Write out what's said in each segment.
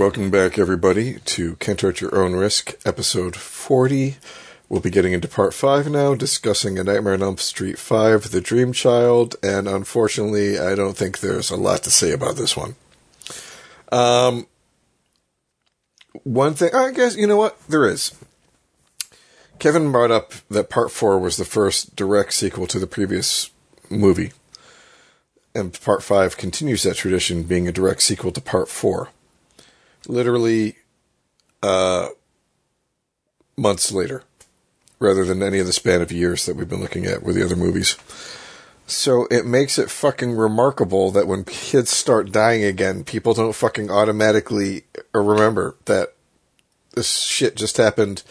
Welcome back, everybody, to Kent at Your Own Risk, episode 40. We'll be getting into part 5 now, discussing A Nightmare on Elm Street 5, The Dream Child, and unfortunately, I don't think there's a lot to say about this one. Um, one thing, I guess, you know what? There is. Kevin brought up that part 4 was the first direct sequel to the previous movie. And part 5 continues that tradition, being a direct sequel to part 4 literally uh, months later, rather than any of the span of years that we've been looking at with the other movies. So it makes it fucking remarkable that when kids start dying again, people don't fucking automatically remember that this shit just happened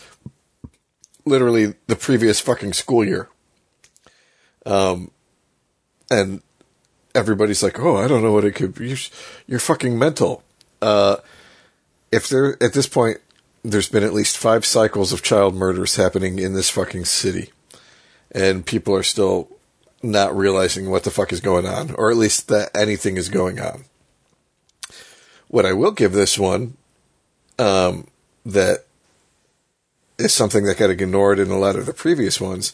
literally the previous fucking school year. Um, and everybody's like, "Oh, I don't know what it could be. You're, you're fucking mental." Uh, if there at this point there's been at least five cycles of child murders happening in this fucking city, and people are still not realizing what the fuck is going on, or at least that anything is going on. What I will give this one, um, that is something that got ignored in a lot of the previous ones,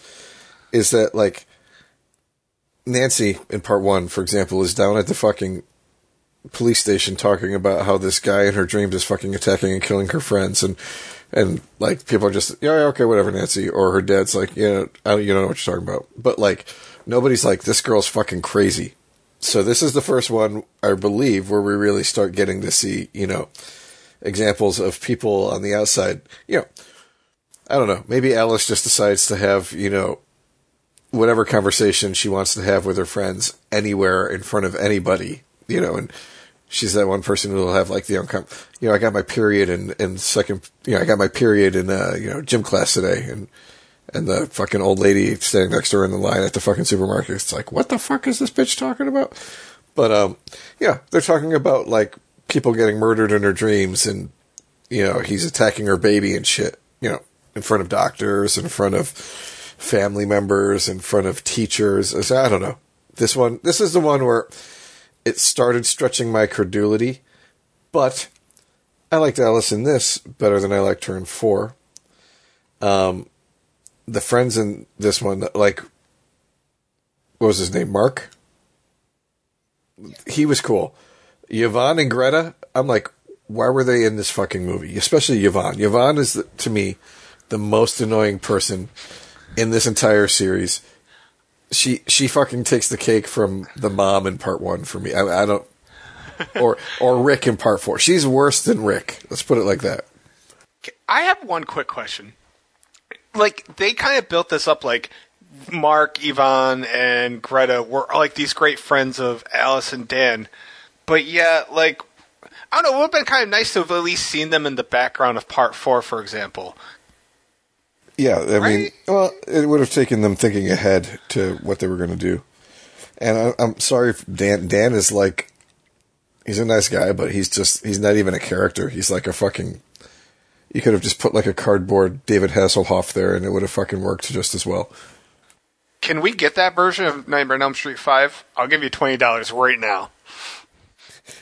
is that like Nancy in part one, for example, is down at the fucking police station talking about how this guy in her dreams is fucking attacking and killing her friends and and like people are just yeah okay whatever Nancy or her dad's like yeah I don't, you don't know what you're talking about. But like nobody's like this girl's fucking crazy. So this is the first one I believe where we really start getting to see you know examples of people on the outside. You know I don't know maybe Alice just decides to have you know whatever conversation she wants to have with her friends anywhere in front of anybody you know and she's that one person who will have like the uncom- you know I got my period in in second you know I got my period in uh you know gym class today and and the fucking old lady standing next to her in the line at the fucking supermarket it's like what the fuck is this bitch talking about? But um yeah they're talking about like people getting murdered in her dreams and you know he's attacking her baby and shit you know in front of doctors in front of family members in front of teachers. I don't know. This one this is the one where it started stretching my credulity, but I liked Alice in this better than I liked her in four. Um, the friends in this one, like, what was his name? Mark? He was cool. Yvonne and Greta, I'm like, why were they in this fucking movie? Especially Yvonne. Yvonne is, the, to me, the most annoying person in this entire series she she fucking takes the cake from the mom in part one for me. I, I don't, or or Rick in part four. She's worse than Rick. Let's put it like that. I have one quick question. Like they kind of built this up like Mark, Yvonne, and Greta were like these great friends of Alice and Dan, but yeah, like I don't know. It would have been kind of nice to have at least seen them in the background of part four, for example. Yeah, I right? mean, well, it would have taken them thinking ahead to what they were going to do. And I, am sorry, if Dan. Dan is like, he's a nice guy, but he's just he's not even a character. He's like a fucking. You could have just put like a cardboard David Hasselhoff there, and it would have fucking worked just as well. Can we get that version of Nightmare on Elm Street Five? I'll give you twenty dollars right now.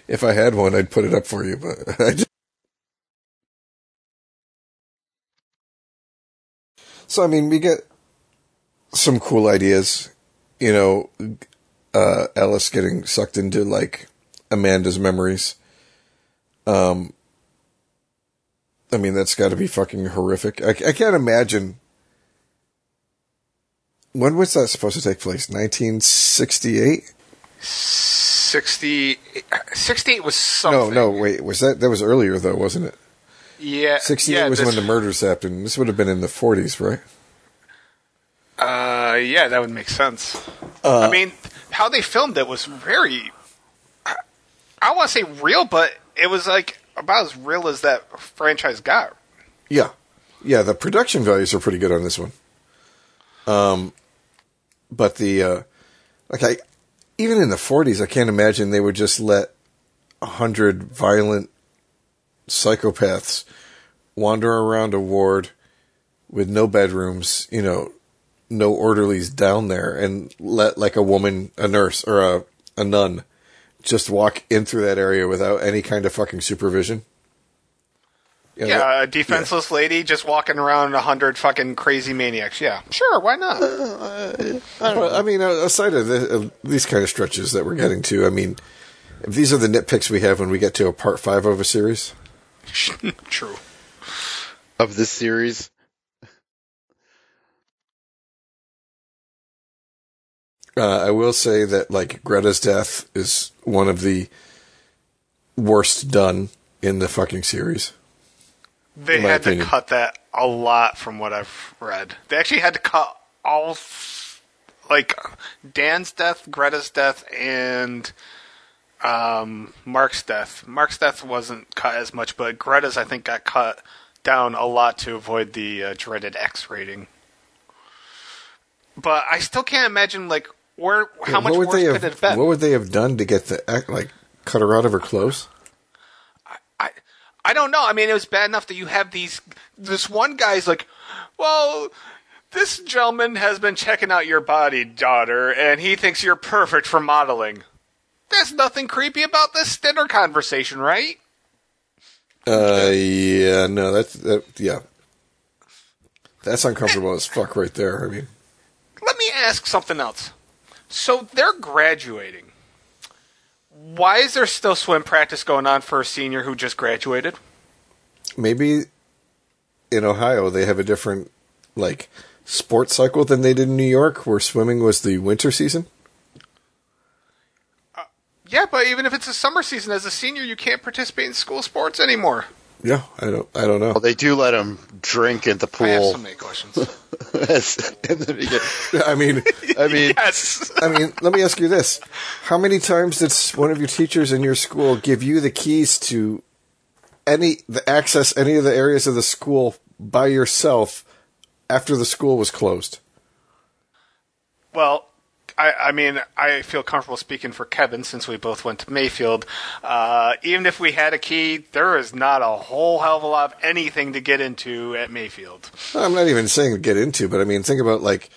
If I had one, I'd put it up for you, but I So I mean, we get some cool ideas. You know, uh, Alice getting sucked into like Amanda's memories. Um, I mean, that's got to be fucking horrific. I, I can't imagine. When was that supposed to take place? 1968? 60, 68 was something. No, no, wait. Was that, that was earlier though, wasn't it? Yeah. 68 yeah, was this, when the murders happened. This would have been in the 40s, right? Uh, yeah, that would make sense. Uh, I mean, how they filmed it was very. I, I want to say real, but it was like about as real as that franchise got. Yeah. Yeah, the production values are pretty good on this one. Um, but the, uh, like I, even in the 40s, I can't imagine they would just let a hundred violent psychopaths wander around a ward with no bedrooms, you know, no orderlies down there and let like a woman, a nurse or a, a nun just walk in through that area without any kind of fucking supervision. You know, Yeah, a defenseless lady just walking around a hundred fucking crazy maniacs. Yeah, sure, why not? Well, I mean, uh, aside of the, uh, these kind of stretches that we're getting to, I mean, if these are the nitpicks we have when we get to a part five of a series. True. Of this series, Uh, I will say that like Greta's death is one of the worst done in the fucking series. They had opinion. to cut that a lot from what I've read. They actually had to cut all, like Dan's death, Greta's death, and um, Mark's death. Mark's death wasn't cut as much, but Greta's I think got cut down a lot to avoid the uh, dreaded X rating. But I still can't imagine like where how much what would worse they could have? it have been. What would they have done to get the like cut her out of her clothes? I I don't know. I mean, it was bad enough that you have these. This one guy's like, well, this gentleman has been checking out your body, daughter, and he thinks you're perfect for modeling. There's nothing creepy about this dinner conversation, right? Uh, yeah, no, that's that, yeah, that's uncomfortable as fuck right there. I mean, Let me ask something else. So they're graduating. Why is there still swim practice going on for a senior who just graduated? maybe in Ohio they have a different like sports cycle than they did in New York, where swimming was the winter season. Yeah, but even if it's a summer season, as a senior, you can't participate in school sports anymore. Yeah, I don't, I don't know. well, they do let them drink at the pool. I have pool. so many questions. As- and then you I mean, I mean, yes. I mean, let me ask you this: How many times did one of your teachers in your school give you the keys to any the access any of the areas of the school by yourself after the school was closed? Well, I, I mean, I feel comfortable speaking for Kevin since we both went to Mayfield. Uh, even if we had a key, there is not a whole hell of a lot of anything to get into at Mayfield. I'm not even saying get into, but I mean, think about like,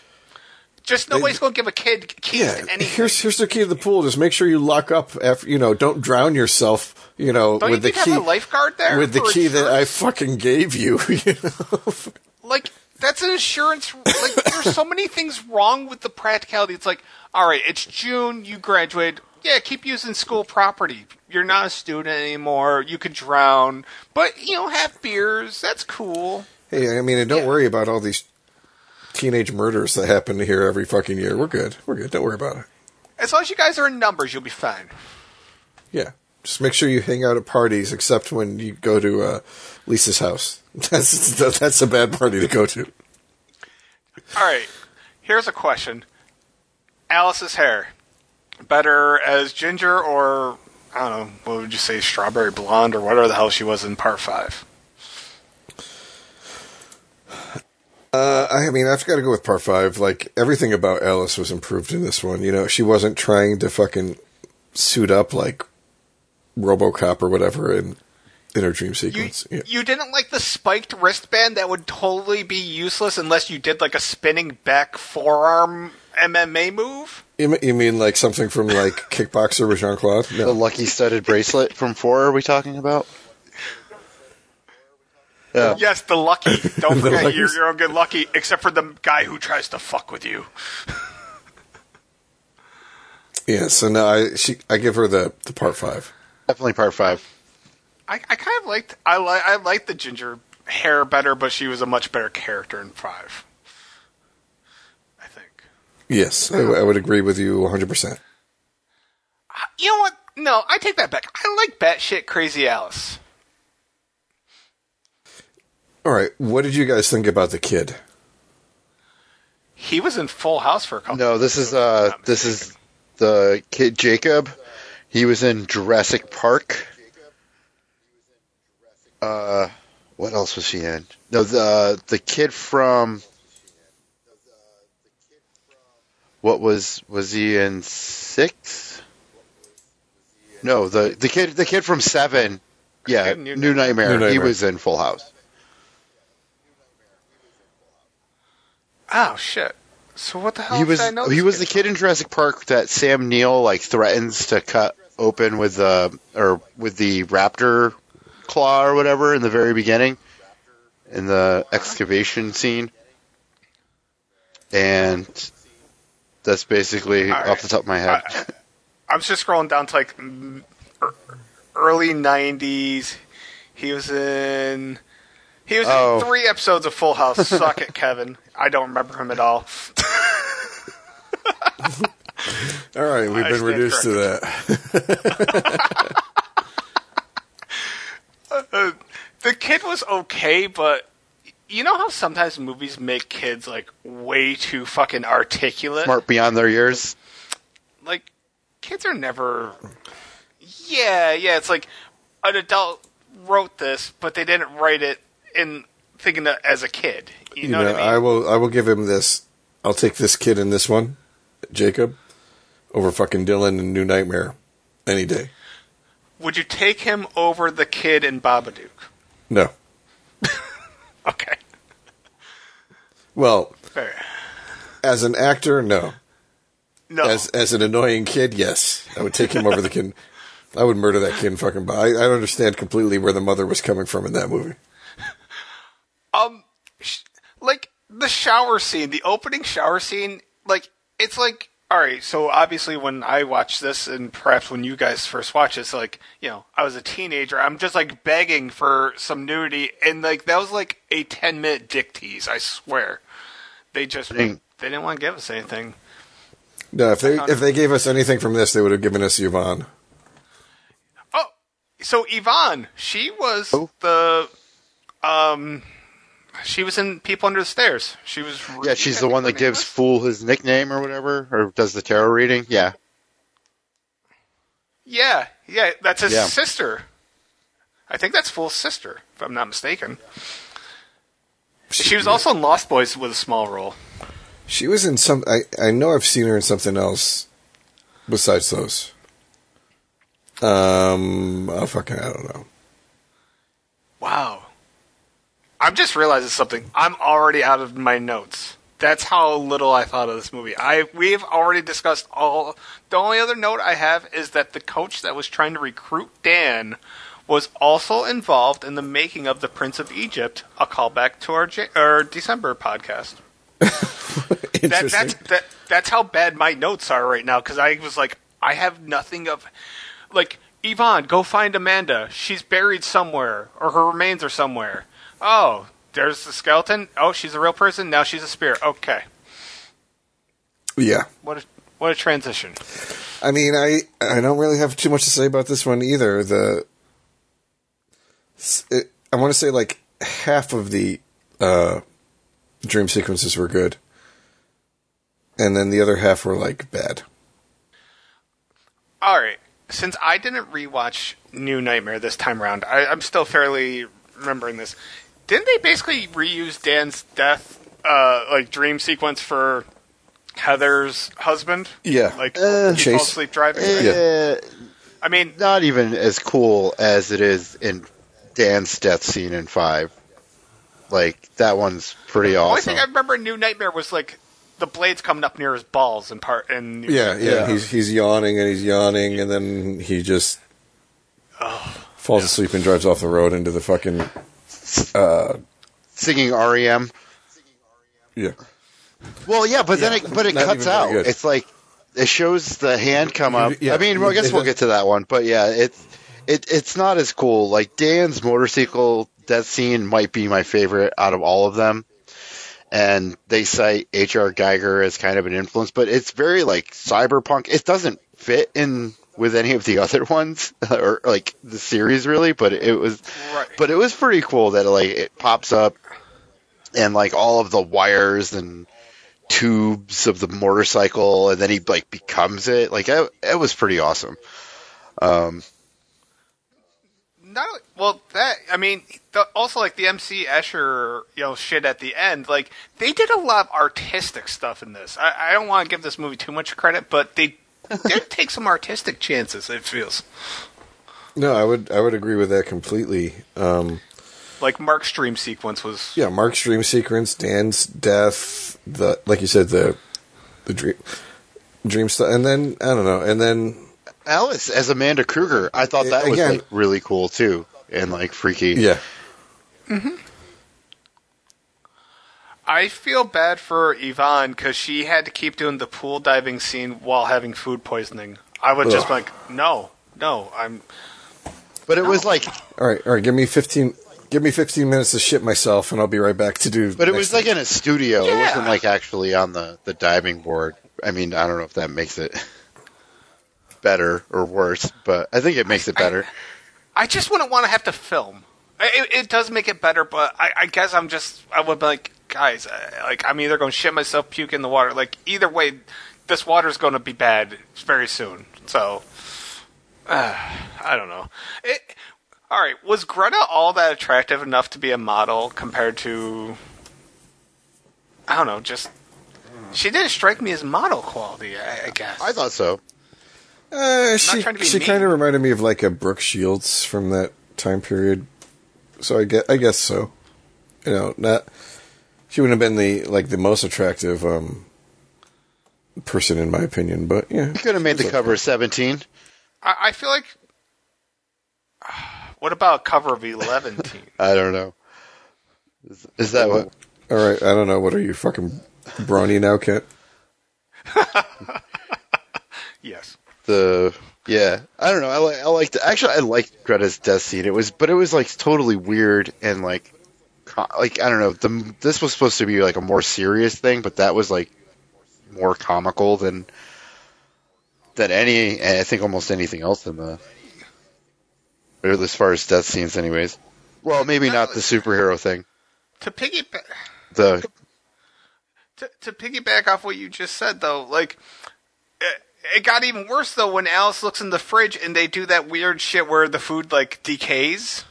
Just nobody's going to give a kid keys yeah, to anything. here's here's the key to the pool. Just make sure you lock up after you know, don't drown yourself. You know, Don't with you the key have a lifeguard there? with the key that I fucking gave you. you know? like that's an insurance. Like there's so many things wrong with the practicality. It's like, all right, it's June, you graduated. Yeah, keep using school property. You're not a student anymore. You could drown, but you know, have beers. That's cool. Hey, I mean, and don't Yeah. worry about all these teenage murders that happen here every fucking year. We're good. We're good. Don't worry about it. As long as you guys are in numbers, you'll be fine. Yeah. Just make sure you hang out at parties, except when you go to uh, Lisa's house. That's that's a bad party to go to. All right. Here's a question. Alice's hair. Better as ginger or I don't know, what would you say, strawberry blonde or whatever the hell she was in part five? Uh, I mean, I've got to go with part five. Like everything about Alice was improved in this one. You know, she wasn't trying to fucking suit up like RoboCop or whatever in in her dream You, sequence. yeah. you didn't like the spiked wristband that would totally be useless unless you did like a spinning back forearm MMA move? You, mean- you mean like something from like Kickboxer with Jean Claude? the lucky studded bracelet from four. Are we talking about? Yeah. Yes, the lucky. Don't The forget, lucky- you're, you're a good lucky, except for the guy who tries to fuck with you. Yeah. So now I she I give her the the part five. Definitely part five. I, I kind of liked I like I liked the ginger hair better, but she was a much better character in five. I think. Yes, I would agree with you 100. percent You know what? No, I take that back. I like batshit crazy Alice. All right, what did you guys think about the kid? He was in Full House for a couple. No, this is uh, this is the kid Jacob. He was in Jurassic Park. Uh, what else was he in? No, the the kid from. What was was he in six? No, the the kid the kid from seven. Yeah, New New, Nightmare. New He was in Full House. Oh shit! So what the hell He was I know he this was the kid kid in Jurassic Park that Sam Neill like threatens to cut open with the or with the raptor claw or whatever in the very beginning in the excavation scene. And that's basically All right. off the top of my head. I- I'm just scrolling down to like er- early '90s. He was in. He was Oh. in three episodes of Full House. Suck it, Kevin. I don't remember him at all. All right, we've I been stand reduced to that. Uh, the kid was okay, but you know how sometimes movies make kids like way too fucking articulate. Smart beyond their years. Like kids are never. Yeah, yeah. It's like an adult wrote this, but they didn't write it in thinking that as a kid. You, You know, know, what I mean? will I will give him this. I'll take this kid in this one, Jacob, over fucking Dylan and New Nightmare, any day. Would you take him over the kid in Babadook? No. Okay. Well, Fair. as an actor, no. No. As as an annoying kid, yes, I would take him over the kid. I would murder that kid. Fucking. I, I don't understand completely where the mother was coming from in that movie. um, sh- like the shower scene, the opening shower scene, like it's like all right. So obviously, when I watched this, and perhaps when you guys first watched this, like you know, I was a teenager. I'm just like begging for some nudity, and like that was like a ten minute dick tease. I swear, they just Dang. they didn't want to give us anything. No, if they if they gave us anything from this, they would have given us Yvonne. Oh, so Yvonne, she was Oh. the um. She was in People Under the Stairs. She was. Yeah, she's the one that gives Fool his nickname or whatever, or does the tarot reading. Yeah. Yeah, yeah, that's his Yeah. sister. I think that's Fool's sister, if I'm not mistaken. She was also in Lost Boys with a small role. She was in some. I I know I've seen her in something else besides those. Um, oh fucking, I don't know. Wow. I'm just realizing something. I'm already out of my notes. That's how little I thought of this movie. I we've already discussed all. The only other note I have is that the coach that was trying to recruit Dan was also involved in the making of the Prince of Egypt. A callback to our J- our December podcast. that, Interesting. that's that, that's how bad my notes are right now because I was like, I have nothing of like Yvonne, go find Amanda. She's buried somewhere, or her remains are somewhere. Oh, there's the skeleton. Oh, she's a real person. Now she's a spirit. Okay, yeah. what a, what a transition. I mean, I I don't really have too much to say about this one either. The it, I want to say like half of the uh, dream sequences were good, and then the other half were like bad. All right, since I didn't rewatch New Nightmare this time around, I, I'm still fairly remembering this. Didn't they basically reuse Dan's death, uh, like dream sequence for Heather's husband? Yeah. like Uh, he falls Chase. asleep driving. Eh, I mean, not even as cool as it is in Dan's death scene in five. Like that one's pretty The only awesome. thing I remember in New Nightmare was like the blades coming up near his balls and part and Yeah, yeah. Yeah. He's he's yawning and he's yawning, and then he just falls asleep and drives off the road into the fucking Singing REM. yeah. Well, yeah, but then it, but it cuts out. It's like it shows the hand come up. Yeah, I mean, well, I guess we'll get to that one, but yeah, it's it it's not as cool. Like Dan's motorcycle death scene might be my favorite out of all of them. And they cite H.R. Giger as kind of an influence, but it's very like cyberpunk. It doesn't fit in with any of the other ones or like the series really, but it was Right. but it was pretty cool that like it pops up and like all of the wires and tubes of the motorcycle and then he like becomes it like it, it was pretty awesome um not well that I mean the, also like the MC Escher you know shit at the end like they did a lot of artistic stuff in this. I, I don't want to give this movie too much credit, but they did take some artistic chances. It feels No, I would I would agree with that completely. Um, like Mark's dream sequence was yeah, Mark's dream sequence, Dan's death, the like you said the the dream dream stuff, and then I don't know, and then Alice as Amanda Krueger, I thought that was like really cool too, and like freaky. Yeah. I feel bad for Yvonne because she had to keep doing the pool diving scene while having food poisoning. I would just Ugh. be like, no, no, I'm. But it was like, All right, all right. Give me fifteen. Give me fifteen minutes to shit myself, and I'll be right back to do. but it next was like in a studio. It wasn't like actually on the the diving board. I mean, I don't know if that makes it better or worse, but I think it makes it better. I just wouldn't want to have to film. It, it does make it better, but I, I guess I'm just. I would be like, guys, uh, like I'm either going to shit myself, puke in the water. Like either way, this water's going to be bad very soon. So, uh, I don't know. It, all right, was Greta all that attractive enough to be a model compared to? I don't know. Just she didn't strike me as model quality. I, I guess. I thought so. Uh, she trying to be she kind of reminded me of like a Brooke Shields from that time period. So I guess I guess so. You know, not she wouldn't have been the like the most attractive um person in my opinion, but yeah. You could have made the cover of Seventeen. I, I feel like. What about cover of Eleven I don't know. Is, is that what? All right, I don't know. What are you fucking brawny now, Kent? yes. the yeah i don't know i like i liked actually i liked greta's death scene it was but it was like totally weird and like co- like i don't know the this was supposed to be like a more serious thing but that was like more comical than than any i think almost anything else in the or as far as death scenes anyways well maybe not the superhero thing To piggyback the to, to piggyback off what you just said, though, like it, it got even worse though when Alice looks in the fridge and they do that weird shit where the food like decays.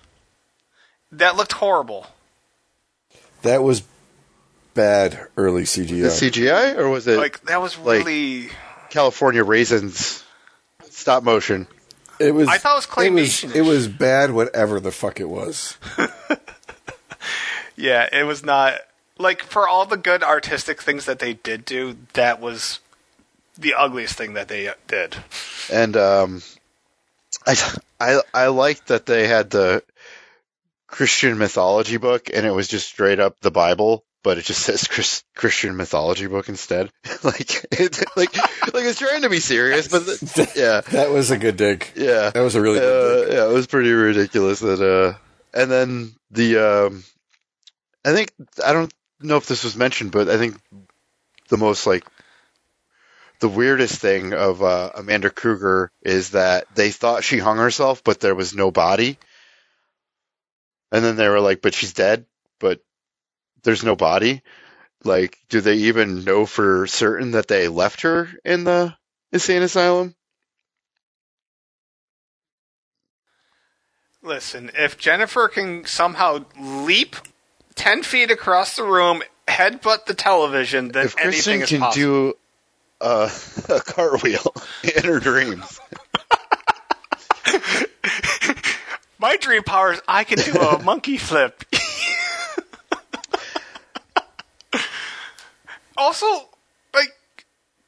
That looked horrible. That was bad early CGI. the CGI. cgi or was it Like that was like- really. california raisins stop motion it was. I thought it was It was, claymation-ish. it was bad, whatever the fuck it was. Yeah, it was not like for all the good artistic things that they did do. That was the ugliest thing that they uh, did. and um, I I I liked that they had the Christian mythology book, and it was just straight up the Bible, but it just says Chris, Christian mythology book instead. like it, like like it's trying to be serious, but the- yeah, That was a good dig. yeah, That was a really good uh, yeah, it was pretty ridiculous. That uh, and then the um, I think I don't know if this was mentioned, but I think the most like the weirdest thing of uh, Amanda Krueger is that they thought she hung herself, but there was no body, and then they were like, "But she's dead," but there's no body. Like, do they even know for certain that they left her in the insane asylum? Listen, if Jennifer can somehow leap ten feet across the room, headbutt the television, then if anything Kristen is can possible. do uh, a cartwheel in her dreams, My dream power is I can do a monkey flip. also, like,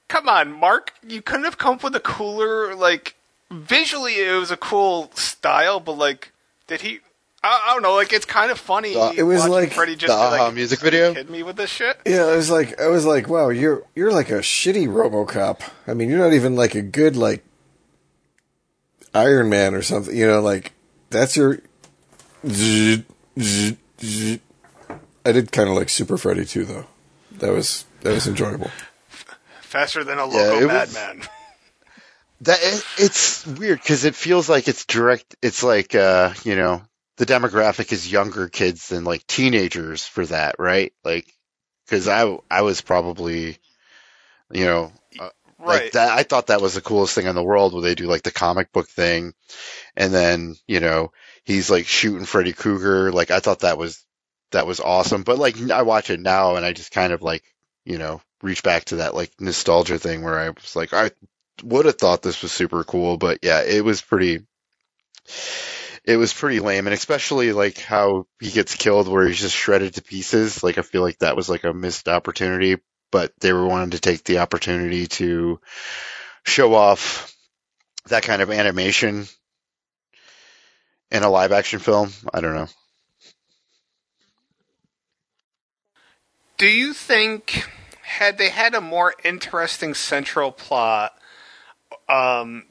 come on, Mark, you couldn't have come up with a cooler, like, visually it was a cool style, but like, did he? I, I don't know. Like, it's kind of funny. It was like Freddy just the be like, music video? Kidding me with this shit? Yeah, it was like, I was like, wow, you're you're like a shitty RoboCop. I mean, you're not even like a good like Iron Man or something. You know, like that's your. I did kind of like Super Freddy too, though. That was that was enjoyable. Faster than a Yeah, local it was- madman. that it, it's weird because it feels like it's direct. It's like uh, you know, the demographic is younger kids than like teenagers for that, right? Like, because I I was probably, you know, Right. Like that, I thought that was the coolest thing in the world where they do like the comic book thing, and then you know he's like shooting Freddy Krueger. Like I thought that was that was awesome. But like I watch it now and I just kind of like you know reach back to that like nostalgia thing where I was like I would have thought this was super cool, but yeah, it was pretty. It was pretty lame, and especially like how he gets killed, where he's just shredded to pieces. Like I feel like that was like a missed opportunity but they were wanting to take the opportunity to show off that kind of animation in a live action film. I don't know. Do you think had they had a more interesting central plot, um,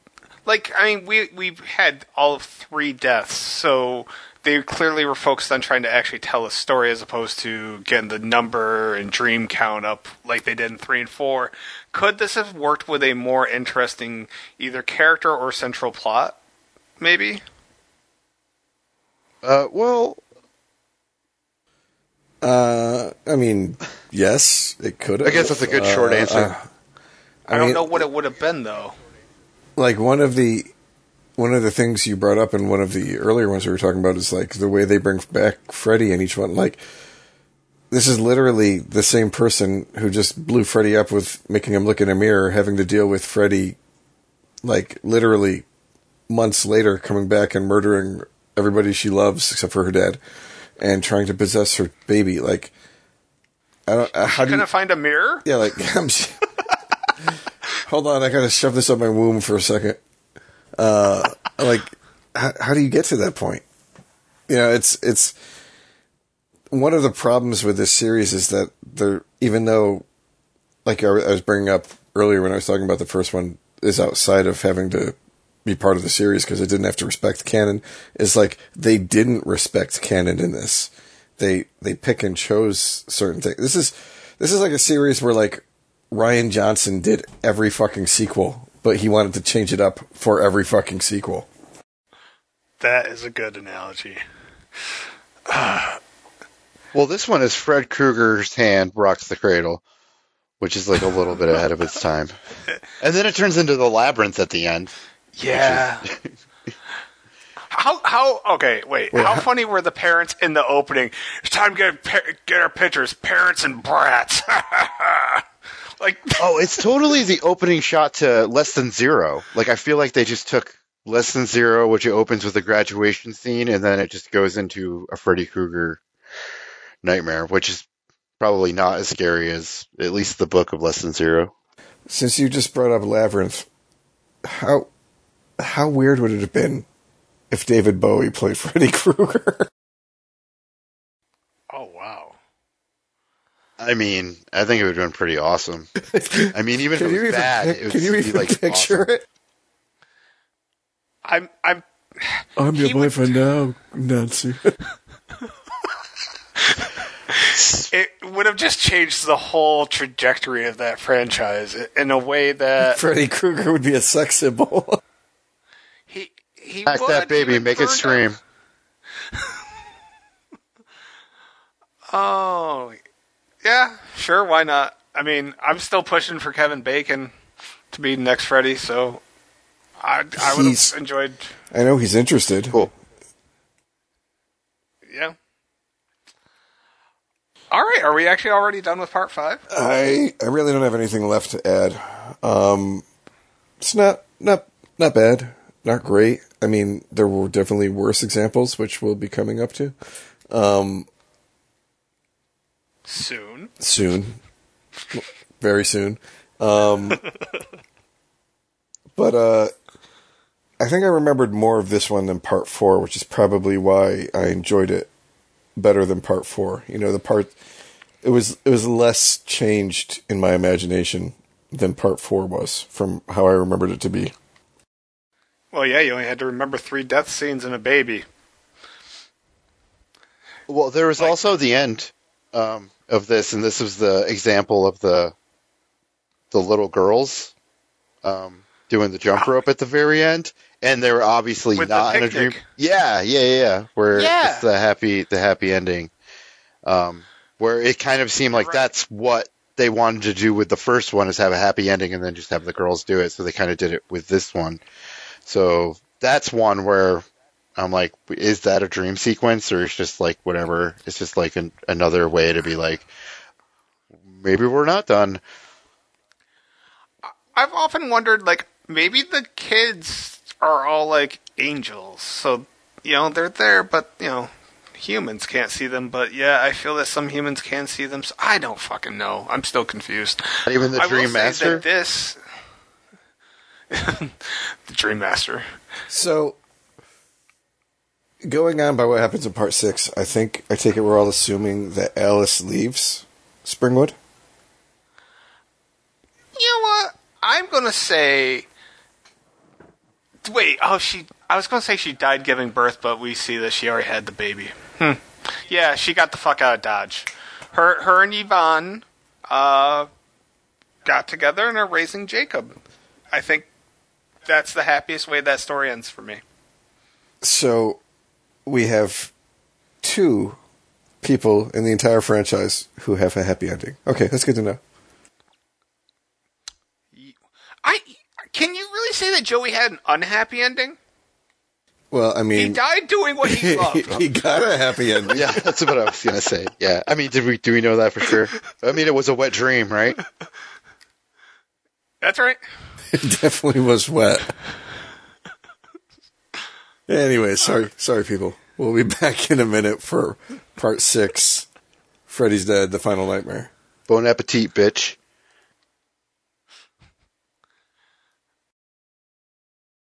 like I mean, we we've had all three deaths, so they clearly were focused on trying to actually tell a story as opposed to getting the number and dream count up like they did in three and four. Could this have worked with a more interesting either character or central plot? Maybe. Uh, well, Uh, I mean, yes, it could. I guess that's a good short answer. uh, I, don't know what it would have been though. like one of the one of the things you brought up in one of the earlier ones we were talking about is like the way they bring back Freddy in each one. Like this is literally the same person who just blew Freddy up with making him look in a mirror, having to deal with Freddy, like literally months later, coming back and murdering everybody she loves except for her dad, and trying to possess her baby. Like I don't. uh, How do you, Couldn't find a mirror? yeah, like I'm. Hold on, I gotta shove this up my womb for a second. Uh, like, how, how do you get to that point? You know, it's it's one of the problems with this series is that there, even though, like I was bringing up earlier when I was talking about the first one, is outside of having to be part of the series because it didn't have to respect canon. Is like they didn't respect canon in this. They they pick and chose certain things. This is this is like a series where like Rian Johnson did every fucking sequel, but he wanted to change it up for every fucking sequel. That is a good analogy. well, this one is Fred Krueger's hand rocks the cradle, which is like a little bit ahead of its time, and then it turns into the labyrinth at the end. Yeah. How how okay wait how funny were the parents in the opening? It's time to get get our pictures, parents and brats. like Oh, it's totally the opening shot to Less Than Zero. Like I feel like they just took Less Than Zero, which opens with a graduation scene, and then it just goes into a Freddy Krueger nightmare, which is probably not as scary as at least the book of Less Than Zero. Since you just brought up Labyrinth, how how weird would it have been if David Bowie played Freddy Krueger? oh wow. I mean, I think it would have been pretty awesome. I mean, even if it was even bad, pic- it would can you be even like picture awesome. it? I'm I'm I'm your He would- boyfriend now, Nancy. it would have just changed the whole trajectory of that franchise in a way that Freddy Krueger would be a sex symbol. he he Pack would, that baby, would make it burn scream. Oh, yeah, sure, why not? I mean, I'm still pushing for Kevin Bacon to be next Freddy, so I I would He's- have enjoyed. I know he's interested. Cool. Yeah. All right, are we actually already done with part five? I I really don't have anything left to add. Um, it's not not not bad, not great. I mean, there were definitely worse examples, which we'll be coming up to Soon. soon, very soon. Um, but uh, I think I remembered more of this one than part four, which is probably why I enjoyed it better than part four. You know, the part it was it was less changed in my imagination than part four was from how I remembered it to be. Well, yeah, you only had to remember three death scenes and a baby. Well, there was also the end um, of this, and this was the example of the the little girls um, doing the jump rope at the very end, and they were obviously With the not in a dream. Yeah, yeah, yeah, yeah. Where Yeah. it's the happy the happy ending, um, where it kind of seemed like Right. that's what they wanted to do with the first one is have a happy ending and then just have the girls do it. So they kind of did it with this one. So that's one where I'm like, is that a dream sequence or it's just like whatever? It's just like an, another way to be like, maybe we're not done. I've often wondered, like, maybe the kids are all like angels, so you know they're there, but you know humans can't see them. But yeah, I feel that some humans can see them. So I don't fucking know. I'm still confused. Not Even the I will Dream say Master. that this. the Dream Master. So, going on by what happens in part six, I think I take it we're all assuming that Alice leaves Springwood. You know what? I'm gonna say. Wait. Oh, she. I was gonna say she died giving birth, but we see that she already had the baby. Hmm. Yeah, she got the fuck out of Dodge. Her, her and Yvonne, uh, got together and are raising Jacob. I think that's the happiest way that story ends for me. So, we have two people in the entire franchise who have a happy ending. Okay, that's good to know. I can you really say that Joey had an unhappy ending? Well, I mean, He died doing what he loved. he got a happy ending. Yeah, that's what I was gonna say. Yeah, I mean, did we do we know that for sure? I mean, it was a wet dream, right? That's right. It definitely was wet. Anyway, sorry, sorry, people. We'll be back in a minute for part six. Freddy's dead. The final nightmare. Bon appetit, bitch.